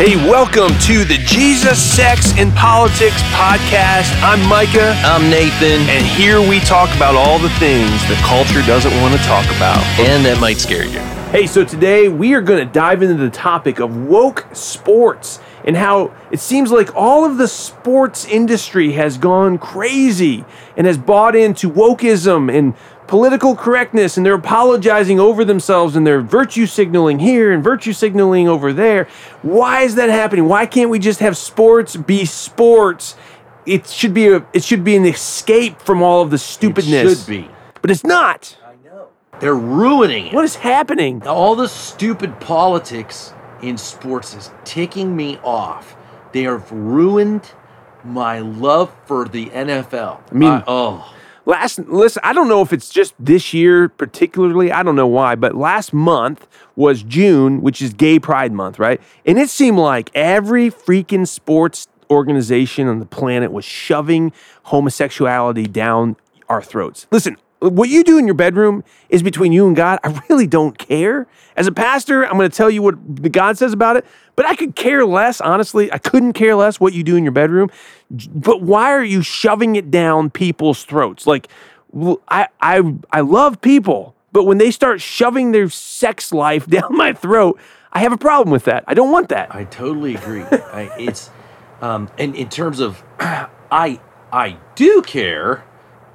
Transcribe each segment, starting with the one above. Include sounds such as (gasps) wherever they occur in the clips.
Hey, welcome to the Jesus, Sex, and Politics podcast. I'm Micah, I'm Nathan, and here we talk about all the things the culture doesn't want to talk about. and that might scare you. Hey, so today we are going to dive into the topic of woke sports and how it seems like all of the sports industry has gone crazy and has bought into wokeism and political correctness and they're apologizing over themselves and they're virtue signaling here and virtue signaling over there. Why is that happening? Why can't we just have sports be sports? It should be a it should be an escape from all of the stupidness. It should be. But it's not. I know. They're ruining it. What is happening? All the stupid politics in sports is ticking me off. They have ruined my love for the NFL. I mean- oh, last listen i don't know if it's just this year particularly i don't know why but last month was june which is gay pride month right? And it seemed like every freaking sports organization on the planet was shoving homosexuality down our throats. Listen what you do in your bedroom is between you and god i really don't care as a pastor i'm going to tell you what god says about it but i could care less honestly i couldn't care less what you do in your bedroom but why are you shoving it down people's throats? Like, I, I, I love people, but when they start shoving their sex life (laughs) down my throat, I have a problem with that. I don't want that. I totally agree. I, it's um, and in terms of (clears throat) I I do care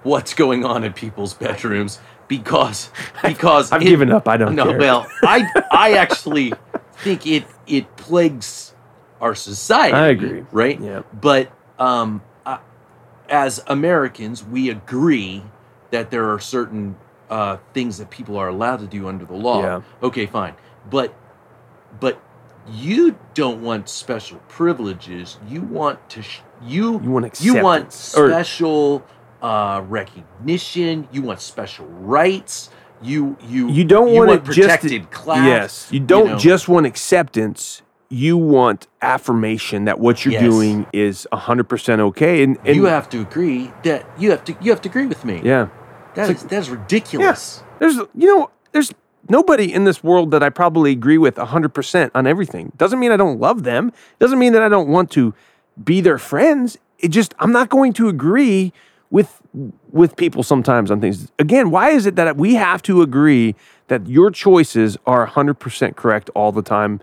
what's going on in people's bedrooms because because I've it- given up. I don't no, care. well, (laughs) I I actually think it it plagues our society. I agree. Right? Yeah. But um, uh, as Americans, we agree that there are certain uh, things that people are allowed to do under the law. Yeah. Okay, fine. But but you don't want special privileges. You want to sh- you You want you want acceptance, special uh, recognition. You want special rights. You you You don't you want, want it just protected class. Yes, you don't know. just want acceptance. You want affirmation that what you're Yes. doing is 100% okay. And, and you have to agree that you have to you have to agree with me. yeah. that is that is ridiculous. There's, you know, there's nobody in this world that I probably agree with 100% on everything. Doesn't mean I don't love them. Doesn't mean that I don't want to be their friends. It just, I'm not going to agree with with people sometimes on things. Again, why is it that we have to agree that your choices are 100% correct all the time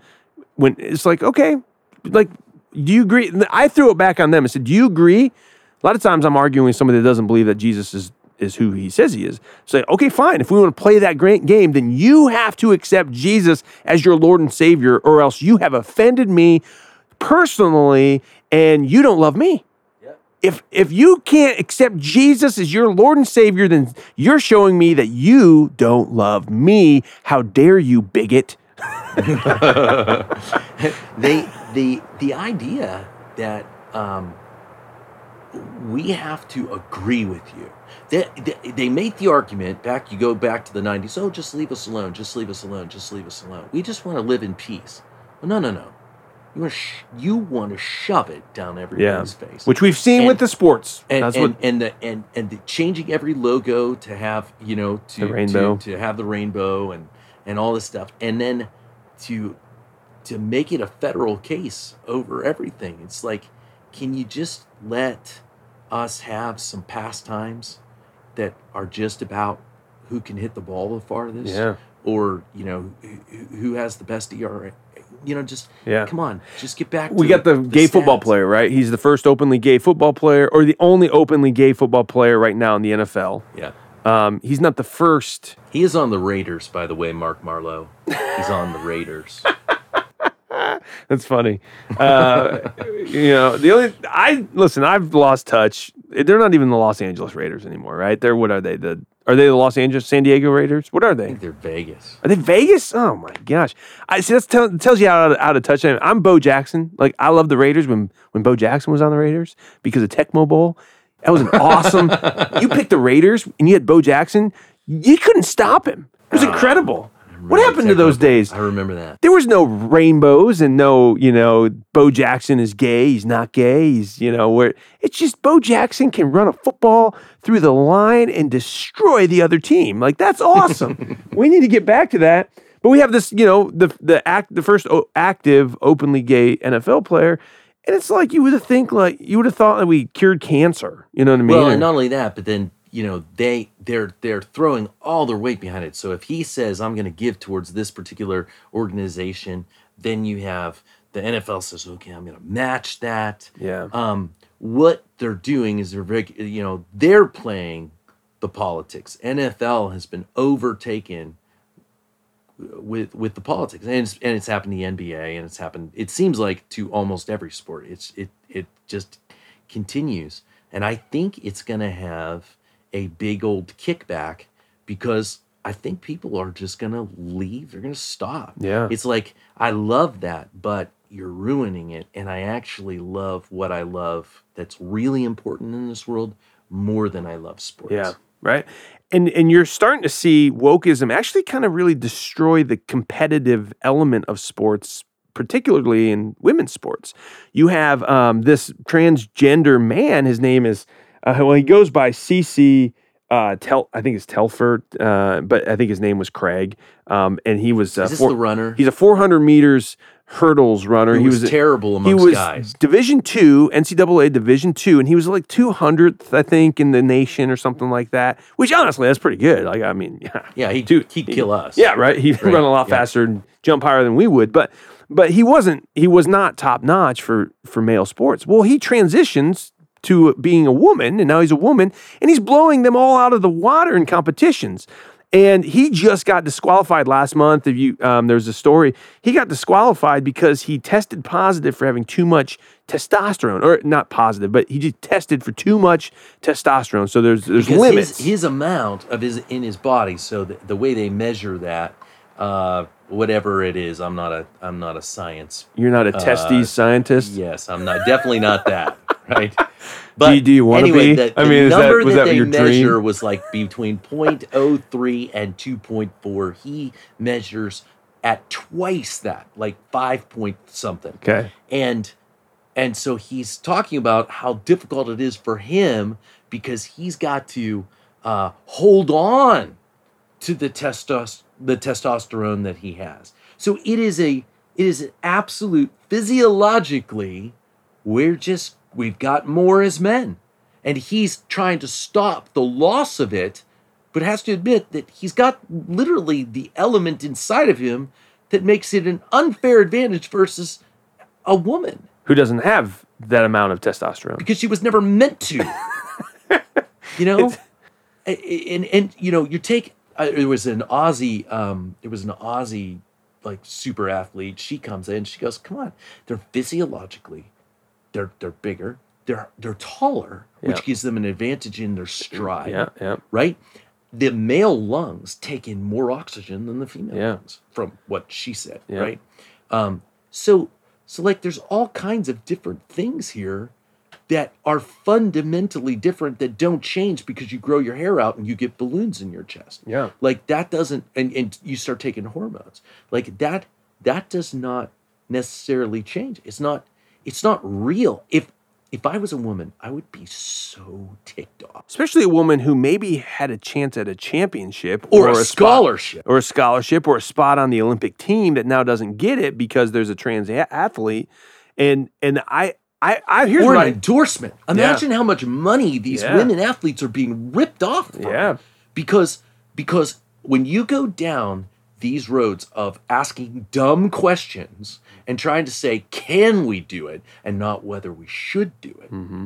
when it's like, okay, like, do you agree? I threw it back on them and said, do you agree? A lot of times I'm arguing with somebody that doesn't believe that Jesus is is who he says he is. Say, okay, fine. If we want to play that great game, then you have to accept Jesus as your Lord and Savior, or else you have offended me personally and you don't love me. If if you can't accept Jesus as your Lord and Savior, then you're showing me that you don't love me. How dare you, bigot? (laughs) they the the idea that um, we have to agree with you. They, they, they the argument back. You go back to the '90s. Oh, just leave us alone. Just leave us alone. Just leave us alone. We just want to live in peace. Well, no, no, no. You want to sh- you want to shove it down everybody's face. Which we've seen And- with the sports. and and, what and the and and the changing every logo to have you know to The rainbow. to, to have the rainbow and and all this stuff and then to to make it a federal case over everything it's like can you just let us have some pastimes that are just about who can hit the ball the farthest Yeah. or you know who, who has the best ERA you know just Yeah. come on just get back we to got the, gay football player, right? He's the first openly gay football player, or the only openly gay football player right now in the NFL. yeah Um, he's not the first. He is on the Raiders, by the way, Mark Marlowe. He's on the Raiders. (laughs) That's funny. Uh, you know, the only I listen. I've lost touch. They're not even the Los Angeles Raiders anymore, right? They're what are they? The are they the Los Angeles San Diego Raiders? What are I they? think they're Vegas. Are they Vegas? Oh my gosh! I see. That tell, tells you how out of touch I am. I'm Bo Jackson. Like I love the Raiders when when Bo Jackson was on the Raiders because of Tecmo Bowl. That was an (laughs) awesome. you picked the Raiders and you had Bo Jackson. You couldn't stop him. It was incredible. What happened to those days? I remember that. There was no rainbows and no, you know, Bo Jackson is gay. He's not gay. He's, you know, where it's just Bo Jackson can run a football through the line and destroy the other team. Like, that's (laughs) awesome. we need to get back to that. But we have this, you know, the the act the first o- active openly gay NFL player, and it's like you would have think like you would have thought that we cured cancer. You know what I mean? Well, and not only that, but then you know they they're they're throwing all their weight behind it. So if he says I'm going to give towards this particular organization, then you have the NFL says, okay, I'm going to match that. yeah. Um, what they're doing is they're very you know they're playing the politics. NFL has been overtaken with with the politics, and it's, and it's happened in the NBA, and it's happened. It seems like to almost every sport. It's it it just continues, and I think it's going to have a big old kickback because I think people are just going to leave. They're going to stop. Yeah. it's like I love that, but you're ruining it, and I actually love what I love. That's really important in this world more than I love sports. Yeah, right. And and you're starting to see wokeism actually kind of really destroy the competitive element of sports, particularly in women's sports. You have um, this transgender man. His name is uh, well, he goes by CC. Uh, Tel, I think it's Telford, uh, but I think his name was Craig. Um, and he was uh, Is this four- the runner? he's a 400 meters hurdles runner. He was, a- terrible he amongst was guys. Division two, NCAA Division two, and he was like 200th, I think, in the nation or something like that. Which honestly, that's pretty good. Like, I mean, yeah, Yeah, he (laughs) Dude, he'd kill us. yeah, right. He'd run a lot yeah. faster and jump higher than we would, but but he wasn't. He was not top notch for for male sports. Well, he transitions to being a woman, and now he's a woman, and he's blowing them all out of the water in competitions. And he just got disqualified last month. If you, um, there's a story, he got disqualified because he tested positive for having too much testosterone, or not positive, but he just tested for too much testosterone. So there's there's Because limits. His, his amount of his in his body. So the, the way they measure that, uh, whatever it is, I'm not a I'm not a science. You're not a testes scientist. Yes, I'm not definitely not that. (laughs) Right. Do you- do you wanna anyway, be? The, I the mean, that- number was that, that they your dream? measure was like between 0.03 and 2.4. He measures at twice that, like five point something. Okay. and and so he's talking about how difficult it is for him because he's got to uh, hold on to the testos- the testosterone that he has. So it is a it is an absolute physiologically we're just we've got more as men and he's trying to stop the loss of it but has to admit that he's got literally the element inside of him that makes it an unfair advantage versus a woman Who doesn't have that amount of testosterone? because she was never meant to. (laughs) you know, A- a- and and you know, you take it was an Aussie, um, it was an Aussie like super athlete. She comes in, she goes, "Come on, they're physiologically, they're they're bigger, they're they're taller, which gives them an advantage in their stride." Yeah, yeah. right? The male lungs take in more oxygen than the female Yeah. lungs, from what she said, Yeah. right? Um, so, so like, there's all kinds of different things here that are fundamentally different that don't change because you grow your hair out and you get balloons in your chest. Yeah. Like that doesn't, and, and you start taking hormones. Like that, that does not necessarily change. It's not, it's not real. If if I was a woman, I would be so ticked off. Especially a woman who maybe had a chance at a championship Or, a, spot- scholarship. or a scholarship or a spot on the Olympic team that now doesn't get it because there's a trans athlete. And and I I, I here's or an I, endorsement. Imagine how much money these Yeah. women athletes are being ripped off. From. Yeah. Because because when you go down these roads of asking dumb questions and trying to say can we do it and not whether we should do it, Mm-hmm.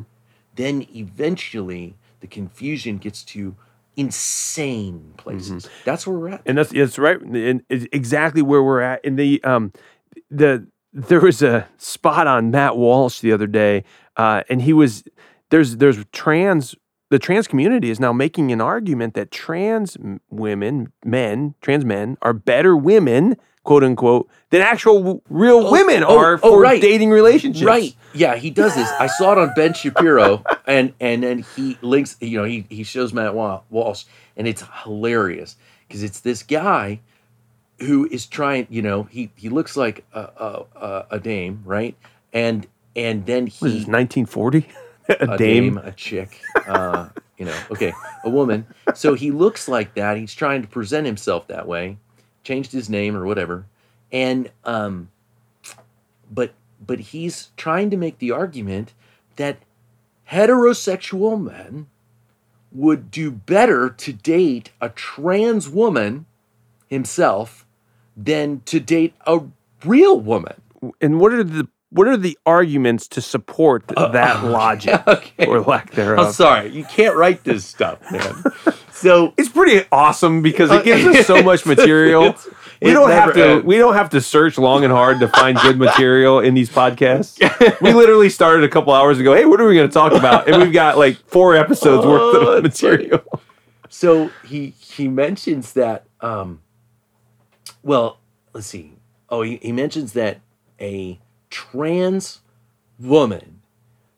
then eventually the confusion gets to insane places. That's where we're at. and that's that's right, and it's exactly where we're at. In the um, the there was a spot on Matt Walsh the other day, uh, and he was there's there's trans the trans community is now making an argument that trans women, men, trans men are better women, quote unquote, than actual real women oh, are oh, for right. dating relationships. Right. Yeah, he does this. I saw it on Ben Shapiro, and and then he links. You know, he he shows Matt Walsh, and it's hilarious because it's this guy who is trying. You know, he he looks like a a, a, dame, right? And and then he this, 1940? (laughs) a, a dame. dame, a chick, uh, you know, okay, a woman. So he looks like that. He's trying to present himself that way. changed his name or whatever, and um, but but he's trying to make the argument that heterosexual men would do better to date a trans woman himself than to date a real woman. And what are the what are the arguments to support th- that (laughs) logic okay. or lack thereof? I'm sorry, you can't write this stuff, man. (laughs) so It's pretty awesome because it gives us so (laughs) much material. It's- we don't have to. ends. We don't have to search long and hard to find good material in these podcasts. we literally started a couple hours ago. Hey, what are we going to talk about? And we've got like four episodes worth Oh, of that's funny. material. so he he mentions that um well let's see oh he, he mentions that a trans woman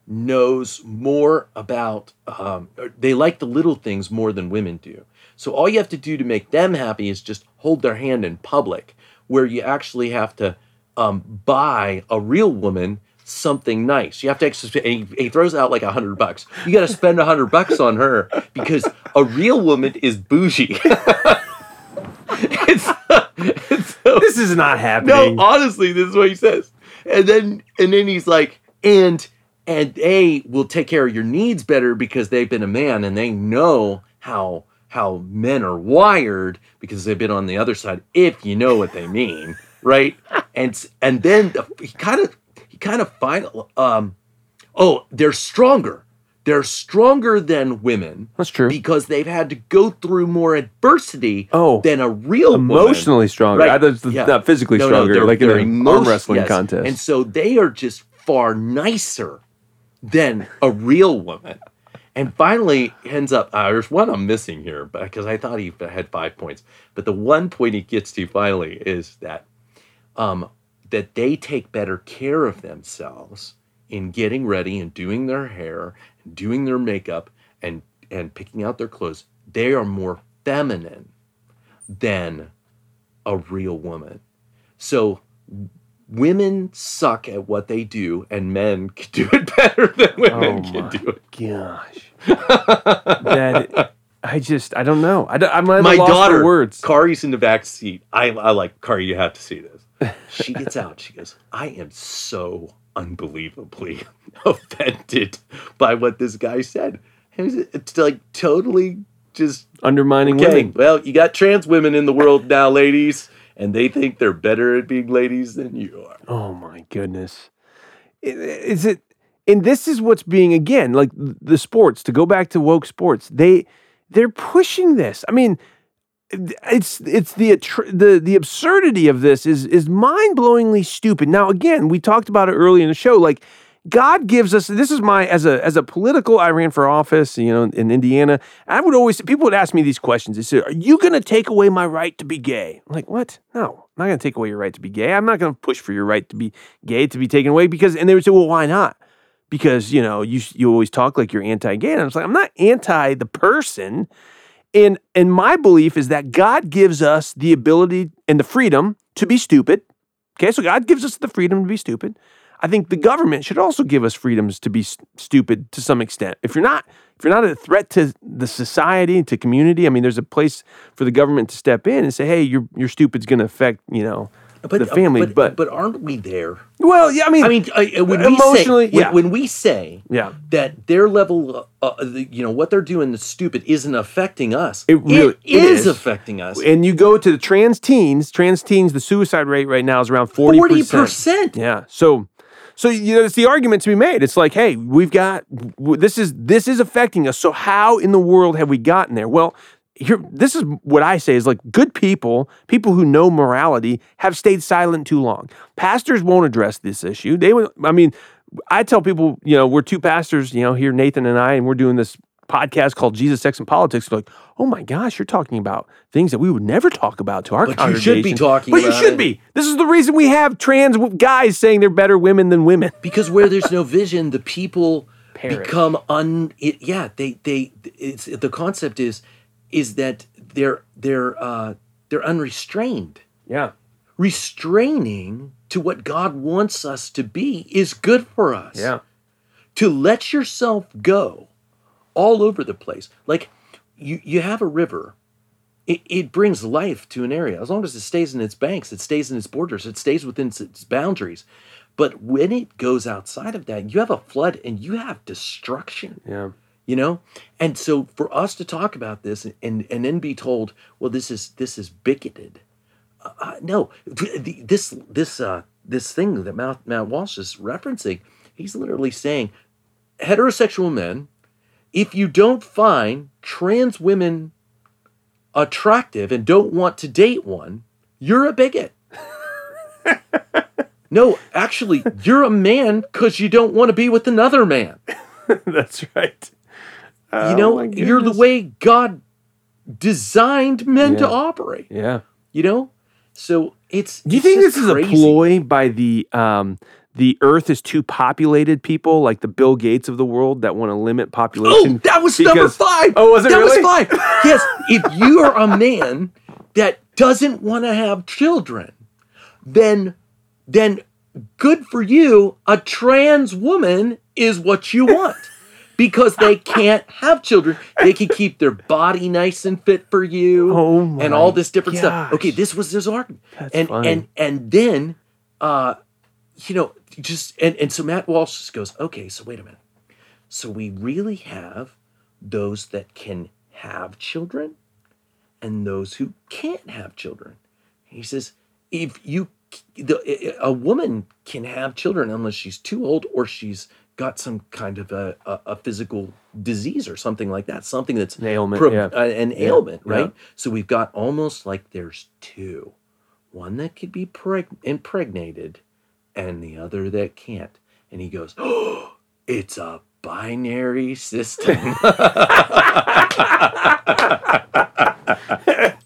knows more about um they like the little things more than women do so all you have to do to make them happy is just hold their hand in public where you actually have to um, buy a real woman something nice. You have to actually, he, he throws out like a hundred bucks. You got to spend a hundred bucks on her because a real woman is bougie. (laughs) it's, it's so, This is not happening. no, honestly, this is what he says. And then, and then he's like, and and they will take care of your needs better because they've been a man and they know how how men are wired because they've been on the other side. If you know what they mean, (laughs) right? And and then he kind of he kind of final um, oh, they're stronger. They're stronger than women That's true. because they've had to go through more adversity Oh, than a real woman. Emotionally stronger. Right, I it's yeah. not physically No, no, stronger, they're- like in they're an emotion- arm wrestling yes. contest. And so they are just far nicer than a real woman. And finally ends up, uh, there's one I'm missing here because I thought he had five points. But the one point he gets to finally is that um, that they take better care of themselves in getting ready and doing their hair doing their makeup and and picking out their clothes. They are more feminine than a real woman. So women suck at what they do and men (laughs) can do it better than women Oh can do it. gosh, that (laughs) I just I don't know. I don't, I'm My for daughter, words. Kari's in the back seat. I, I like Kari. You have to see this. She gets out. She goes, "I am so unbelievably (laughs) offended by what this guy said." It's- like totally just Undermining okay. women. Well, you got trans women in the world now, ladies, and they think they're better at being ladies than you are. Oh my goodness. Is it and this is what's being again like the sports to go back to woke sports. They they're pushing this. I mean it's it's the the the absurdity of this is is mind-blowingly stupid. Now again, we talked about it early in the show like God gives us this is my as a as a political I ran for office, you know, in Indiana. I would always people would ask me these questions. They said, "Are you going to take away my right to be gay?" I'm like, "What? No. I'm not going to take away your right to be gay. I'm not going to push for your right to be gay to be taken away because and they would say, "Well, why not?" Because, you know, you you always talk like you're anti-gay. And I was like, "I'm not anti the person." And and my belief is that God gives us the ability and the freedom to be stupid. Okay? So God gives us the freedom to be stupid. I think the government should also give us freedoms to be s- stupid to some extent. If you're not, if you're not a threat to the society, and to community, I mean, there's a place for the government to step in and say, "Hey, your your stupid's going to affect you know the family." but, But, but aren't we there? well, yeah, I mean, I mean, uh, when Emotionally, we say, yeah. when, we say yeah, that their level, uh, uh, the- you know, what they're doing is stupid, isn't affecting us. It really- it is, is. affecting us. and you go to the trans teens, trans teens, the suicide rate right now is around forty percent. percent. Yeah. So, so you know, it's the argument to be made. It's like, hey, we've got this is this is affecting us. So how in the world have we gotten there? Well, here, this is what I say is like good people, people who know morality, have stayed silent too long. Pastors won't address this issue. They, would- I mean, I tell people, you know, we're two pastors, you know, here Nathan and I, and we're doing this podcast called Jesus, Sex, and Politics. They're like, oh my gosh, you're talking about things that we would never talk about to our But you should be talking But you should it. be. This is the reason we have trans guys saying they're better women than women. (laughs) Because where there's no vision, the people Perish. become un. It, yeah, they they. It's the concept is is that they're they're uh, they're unrestrained. Yeah. Restraining to what God wants us to be is good for us. Yeah. to let yourself go all over the place. Like you, you have a river it, it brings life to an area as long as it stays in its banks, it stays in its borders, it stays within its, its boundaries. But when it goes outside of that, you have a flood and you have destruction Yeah. You know? And so for us to talk about this and and then be told well this is this is bigoted. Uh, uh, no this this uh this thing that Matt, Matt Walsh is referencing he's literally saying heterosexual men if you don't find trans women attractive and don't want to date one you're a bigot. (laughs) No actually you're a man because you don't want to be with another man. (laughs) That's right. You Oh, know, you're the way God designed men to operate. Yeah. You know, so it's. Do you it's think this is a ploy by the um the Earth is too populated people like the Bill Gates of the world that want to limit population? Oh, that was number five. Oh, was it that really? was five. (laughs) Yes, if you are a man that doesn't want to have children, then then good for you. A trans woman is what you want. Because they can't have children, they can keep their body nice and fit for you, Oh and all this different stuff. Okay, this was his argument, That's and funny. and and then, uh, you know, just and and so Matt Walsh just goes, okay, so wait a minute, so we really have those that can have children, and those who can't have children. He says, if you the, a woman can have children unless she's too old or she's got some kind of a, a, a physical disease or something like that, something that's An ailment, pro- yeah. uh, an ailment, yeah. right? So we've got almost like there's two, one that could be preg- impregnated, and the other that can't. And he goes, "Oh, (gasps) it's a binary system." (laughs)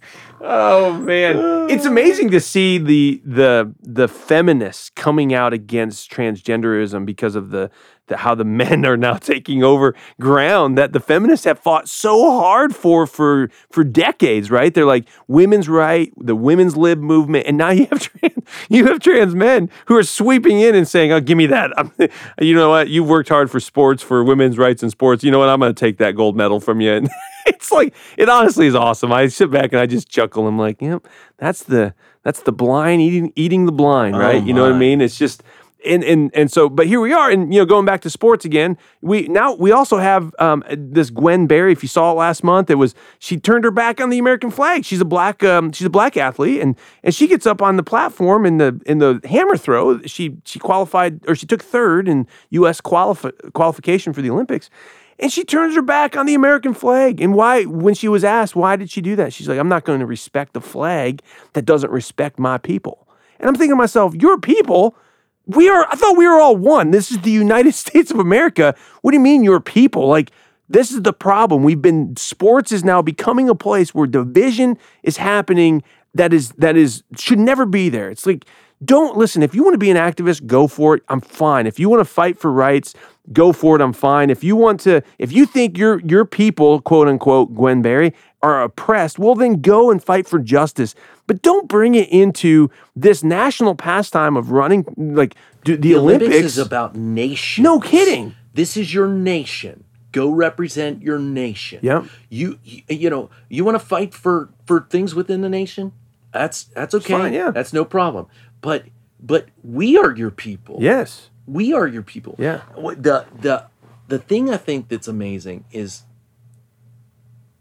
Oh man, it's amazing to see the the the feminists coming out against transgenderism because of the, the how the (laughs) men are now taking over ground that the feminists have fought so hard for for for decades. Right? They're like women's right, the women's lib movement, and now you have (laughs) trans, you have trans men who are sweeping in and saying, "Oh, give me that." I'm, (laughs) you know what? You've worked hard for sports for women's rights in sports. You know what? I'm going to take that gold medal from you. And it's like it honestly is awesome. I sit back and I just chuckle. I'm like, yep, that's the that's the blind eating eating the blind, Oh right? you know what I mean? It's just and and and so, but here we are, and you know, going back to sports again. We now we also have um, this Gwen Berry. If you saw it last month, it was she turned her back on the American flag. She's a black um, she's a black athlete, and and she gets up on the platform in the in the hammer throw. She she qualified or she took third in U.S. qualifi- qualification for the Olympics. And she turns her back on the American flag. And why, when she was asked, why did she do that? She's like, I'm not going to respect the flag that doesn't respect my people. And I'm thinking to myself, your people, we are, I thought we were all one. This is the United (laughs) States of America. What do you mean, your people? Like, this is the problem. We've been, sports is now becoming a place where division is happening that is, that is, should never be there. It's like, don't listen. If you want to be an activist, go for it. I'm fine. If you want to fight for rights, go for it. I'm fine. If you want to, if you think your your people, quote unquote, Gwen Berry, are oppressed, well then go and fight for justice. But don't bring it into this national pastime of running like the, the Olympics. Olympics is about nation. no kidding. This is your nation. Go represent your nation. Yep. You you, you know you want to fight for for things within the nation. That's that's okay. fine, yeah. That's no problem. But but we are your people. Yes. We are your people. Yeah. The the the thing I think that's amazing is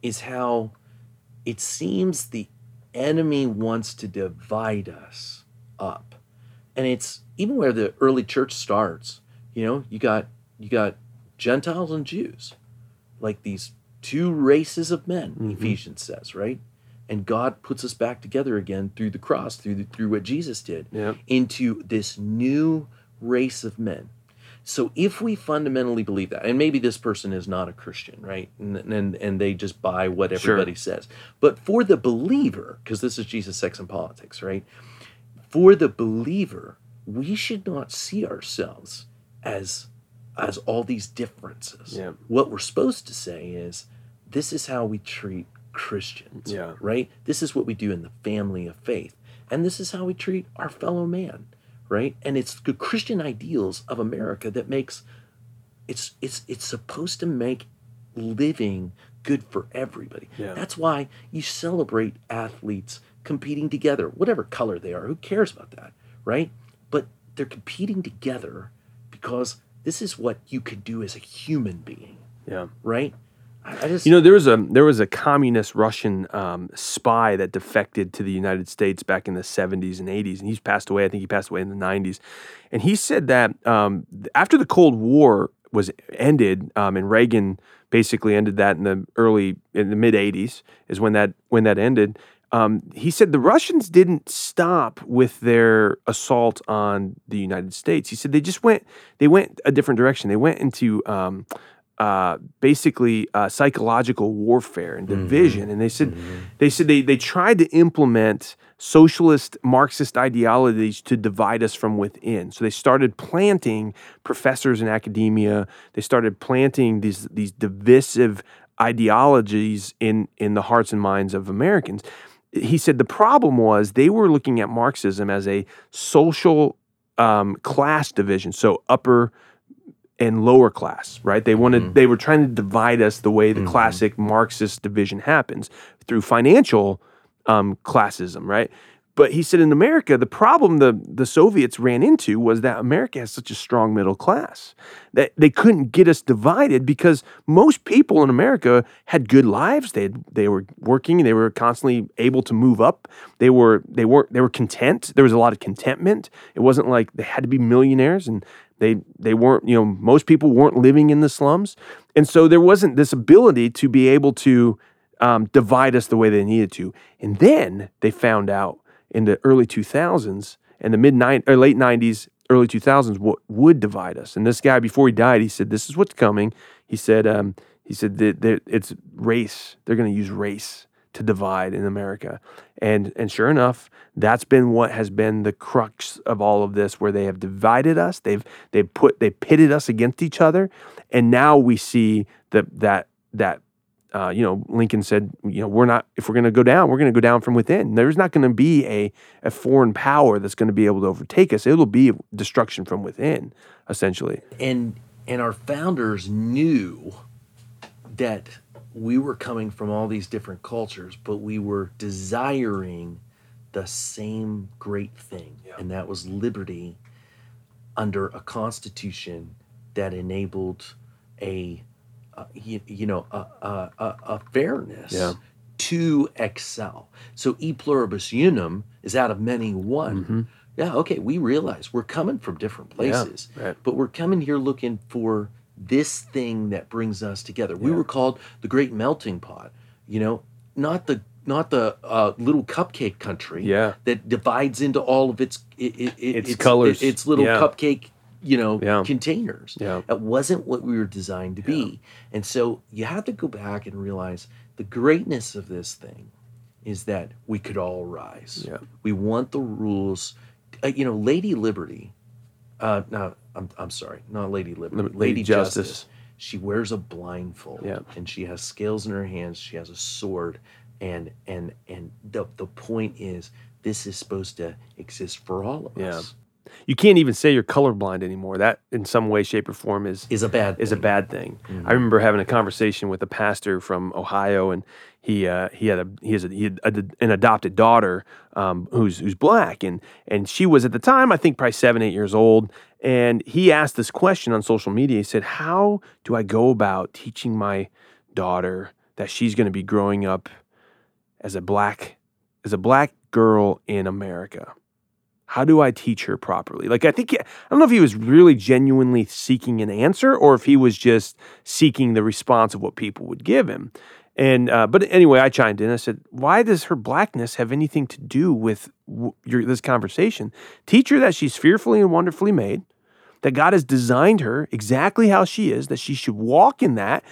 is how it seems the enemy wants to divide us up. And it's even where the early church starts, you know, you got you got Gentiles and Jews, like these two races of men, mm-hmm. Ephesians says, right? And God puts us back together again through the cross, through the, through what Jesus did, into this new race of men. So if we fundamentally believe that, and maybe this person is not a Christian, right? And and, and they just buy what Sure. everybody says. But for the believer, because this is Jesus, sex, and politics, right? For the believer, we should not see ourselves as as all these differences. Yeah. What we're supposed to say is, this is how we treat Christians. Yeah. Right? This is what we do in the family of faith. And this is how we treat our fellow man. Right? And it's the Christian ideals of America that makes it's it's it's supposed to make living good for everybody. Yeah. That's why you celebrate athletes competing together, whatever color they are. Who cares about that, right? But they're competing together because this is what you could do as a human being, Yeah. right? I, just You know, there was a there was a communist Russian um, spy that defected to the United States back in the '70s and '80s, and he's passed away. I think he passed away in the '90s, and he said that um, after the Cold War was ended, um, and Reagan basically ended that in the early in the mid '80s is when that when that ended. Um, he said the Russians didn't stop with their assault on the United States. He said they just went they went a different direction. They went into um, uh, basically uh, psychological warfare and division. And they said they said they they tried to implement socialist Marxist ideologies to divide us from within. So they started planting professors in academia. They started planting these these divisive ideologies in in the hearts and minds of Americans. He said the problem was they were looking at Marxism as a social um, class division, so upper and lower class, right? They wanted they were trying to divide us the way the classic Marxist division happens through financial um, classism, right? But he said in America, the problem the the Soviets ran into was that America has such a strong middle class that they couldn't get us divided because most people in America had good lives. They had, they were working. They were constantly able to move up. They were they were they were content. There was a lot of contentment. It wasn't like they had to be millionaires and they they weren't you know most people weren't living in the slums, and so there wasn't this ability to be able to um, divide us the way they needed to. And then they found out in the early 2000s and the mid nine or late 90s, early 2000s what would divide us. And this guy before he died, he said, "This is what's coming." He said, um, "He said that, it's race. They're going to use race." To divide in America, and and sure enough, that's been what has been the crux of all of this, where they have divided us. They've they've put they pitted us against each other, and now we see that that that uh, you know, Lincoln said, you know, we're not, if we're going to go down, we're going to go down from within. There's not going to be a, a foreign power that's going to be able to overtake us. It'll be destruction from within, essentially. and and our founders knew that we were coming from all these different cultures, but we were desiring the same great thing, and that was liberty under a constitution that enabled a, uh, you, you know, a, a, a, a fairness Yeah. to excel. So e pluribus unum is out of many one. Yeah, okay, we realize we're coming from different places, right. but we're coming here looking for this thing that brings us together. We were called the Great Melting Pot, you know, not the not the uh, little cupcake country Yeah. that divides into all of its it, it, it- Its colors. its little Yeah. cupcake, you know, Yeah. containers. Yeah. That wasn't what we were designed to be. And so you have to go back and realize the greatness of this thing is that we could all rise. Yeah. We want the rules. Uh, you know, Lady Liberty. Uh, no, I'm I'm sorry, not Lady Liberty. Lady Lady, Justice. Justice. She wears a blindfold, Yeah. and she has scales in her hands. She has a sword, and and and the the point is, this is supposed to exist for all of Yeah. us. You can't even say you're colorblind anymore. That, in some way, shape, or form, is Is a bad is a thing. bad thing. I remember having a conversation with a pastor from Ohio, and he uh, he had a he has a, he had a, an adopted daughter um, who's who's black, and and she was at the time I think probably seven eight years old, and he asked this question on social media. He said, "How do I go about teaching my daughter that she's going to be growing up as a black as a black girl in America?" How do I teach her properly? Like, I think, I don't know if he was really genuinely seeking an answer or if he was just seeking the response of what people would give him. And, uh, but anyway, I chimed in. I said, why does her blackness have anything to do with w- your, this conversation? Teach her that she's fearfully and wonderfully made, that God has designed her exactly how she is, that she should walk in that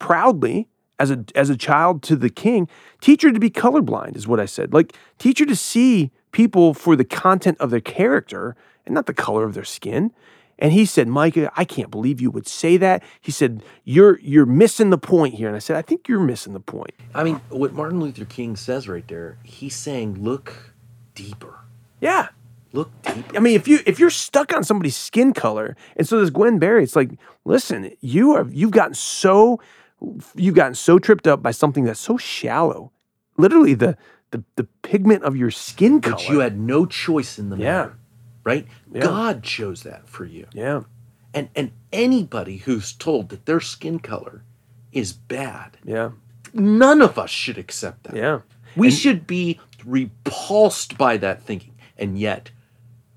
proudly as a as a child to the king. Teach her to be colorblind is what I said. Like teach her to see people for the content of their character and not the color of their skin. And he said, Micah, I can't believe you would say that. He said, You're you're missing the point here. And I said, I think you're missing the point. I mean, what Martin Luther King says right there, he's saying, look deeper. Yeah. Look deeper. I mean, if you if you're stuck on somebody's skin color, and so does Gwen Berry, it's like, listen, you are you've gotten so you've gotten so tripped up by something that's so shallow, literally the the, the pigment of your skin color. But you had no choice in the Yeah. matter, right? Yeah. God chose that for you. yeah, And and anybody who's told that their skin color is bad, yeah, none of us should accept that. yeah. We should be repulsed by that thinking. And yet,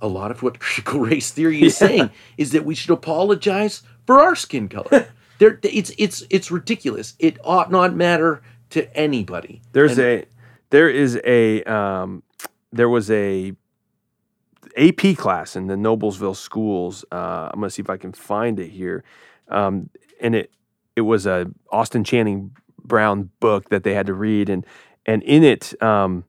a lot of what (laughs) critical race theory is Yeah. saying is that we should apologize for our skin color. (laughs) there, it's it's it's ridiculous. It ought not matter to anybody. There's And- a there is a um, there was a AP class in the Noblesville schools. Uh, I'm gonna see if I can find it here, um, and it it was a Austin Channing Brown book that they had to read, and and in it. Um,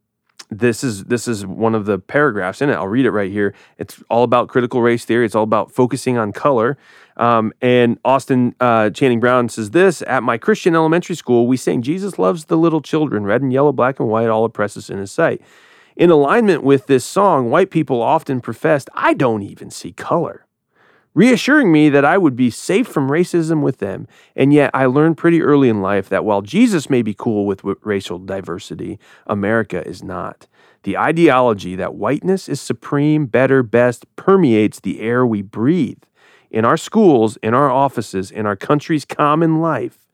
this is this is one of the paragraphs in it. I'll read it right here. It's all about critical race theory. It's all about focusing on color. Um, and Austin uh, Channing Brown says this At my Christian elementary school, we sang Jesus loves the little children, red and yellow, black and white, all oppresses in his sight. In alignment with this song, white people often professed, I don't even see color, reassuring me that I would be safe from racism with them. And yet, I learned pretty early in life that while Jesus may be cool with racial diversity, America is not. The ideology that whiteness is supreme, better, best permeates the air we breathe. In our schools, in our offices, in our country's common life,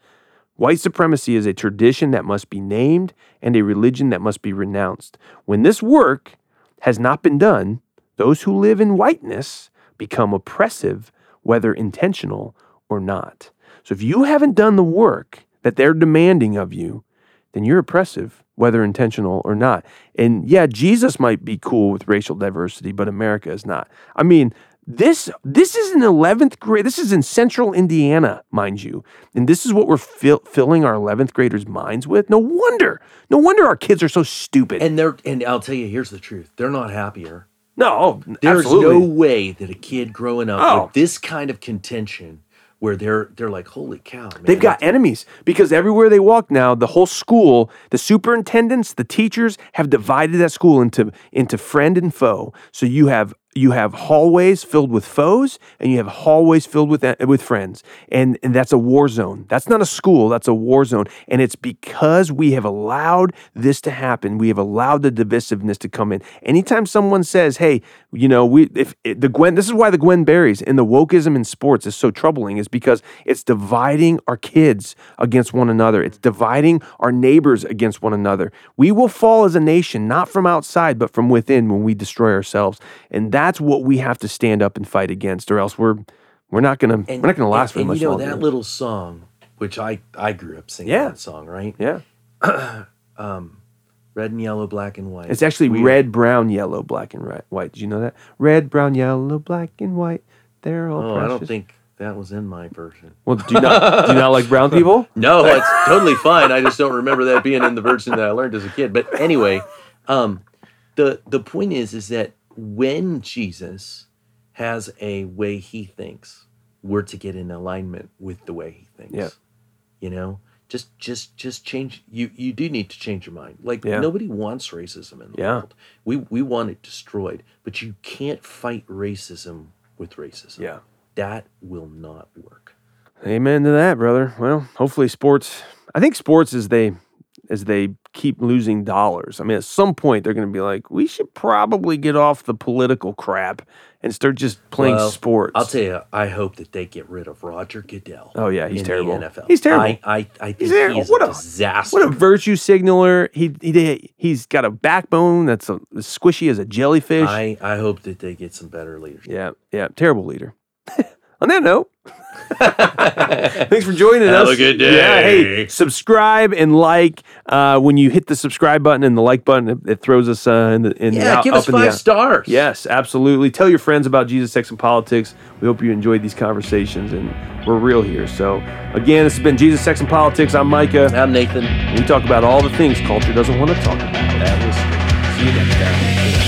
white supremacy is a tradition that must be named and a religion that must be renounced. When this work has not been done, those who live in whiteness become oppressive, whether intentional or not. So if you haven't done the work that they're demanding of you, then you're oppressive, whether intentional or not. And yeah, Jesus might be cool with racial diversity, but America is not. I mean, this this is in 11th grade. This is in central Indiana, mind you. And this is what we're fill, filling our 11th graders' minds with. No wonder. No wonder our kids are so stupid. and they're and I'll tell you, here's the truth: they're not happier. No, oh, There's absolutely. no way that a kid growing up Oh. with this kind of contention, where they're they're like, holy cow, man, They've got enemies because everywhere they walk now, the whole school, the superintendents, the teachers have divided that school into into friend and foe. So you have you have hallways filled with foes and you have hallways filled with eh, with friends. And, and that's a war zone. That's not a school, that's a war zone. And it's because we have allowed this to happen. We have allowed the divisiveness to come in. Anytime someone says, "Hey, you know, we if it, the Gwen this is why the Gwen Berries and the wokeism in sports is so troubling is because it's dividing our kids against one another. It's dividing our neighbors against one another. We will fall as a nation not from outside but from within when we destroy ourselves. And that's what we have to stand up and fight against or else we're we're not going to And- we're not to last and, very and much you know longer. that little song, which I I grew up singing Yeah. that song, right? yeah. (clears throat) Red and yellow, black and white. It's actually We- red, brown, yellow, black, and white. Did you know that? Red, brown, yellow, black, and white. They're all Oh, precious. I don't think that was in my version. Well, do you not do you not like brown (laughs) people? No, it's totally fine. I just don't remember that being in the version that I learned as a kid. But anyway, um, the the point is is that when Jesus has a way he thinks, we're to get in alignment with the way he thinks. Yeah. You know, just just just change. You you do need to change your mind. Like Yeah. nobody wants racism in the Yeah. world. We we want it destroyed, but you can't fight racism with racism. Yeah. that will not work. Amen to that, brother. Well, hopefully sports. I think sports is they as they keep losing dollars. I mean, at some point they're going to be like, we should probably get off the political crap and start just playing Well, sports. I'll tell you, I hope that they get rid of Roger Goodell. Oh, yeah, he's in terrible. The NFL. He's terrible. I, I, I think he's What a a- disaster. What a virtue signaler. He he he's got a backbone that's a, as squishy as a jellyfish. I, I hope that they get some better leadership. yeah, yeah, terrible leader. (laughs) On that note, (laughs) thanks for joining Have us. a good day. Yeah, hey, subscribe and like. Uh, when you hit the subscribe button and the like button, it, it throws us uh, in the in the Yeah, out- give us five stars. Yes, absolutely. Tell your friends about Jesus, Sex, and Politics. We hope you enjoyed these conversations, and we're real here. So, again, this has been Jesus, Sex, and Politics. I'm Micah. I'm Nathan. We talk about all the things culture doesn't want to talk about. That was. See you next time.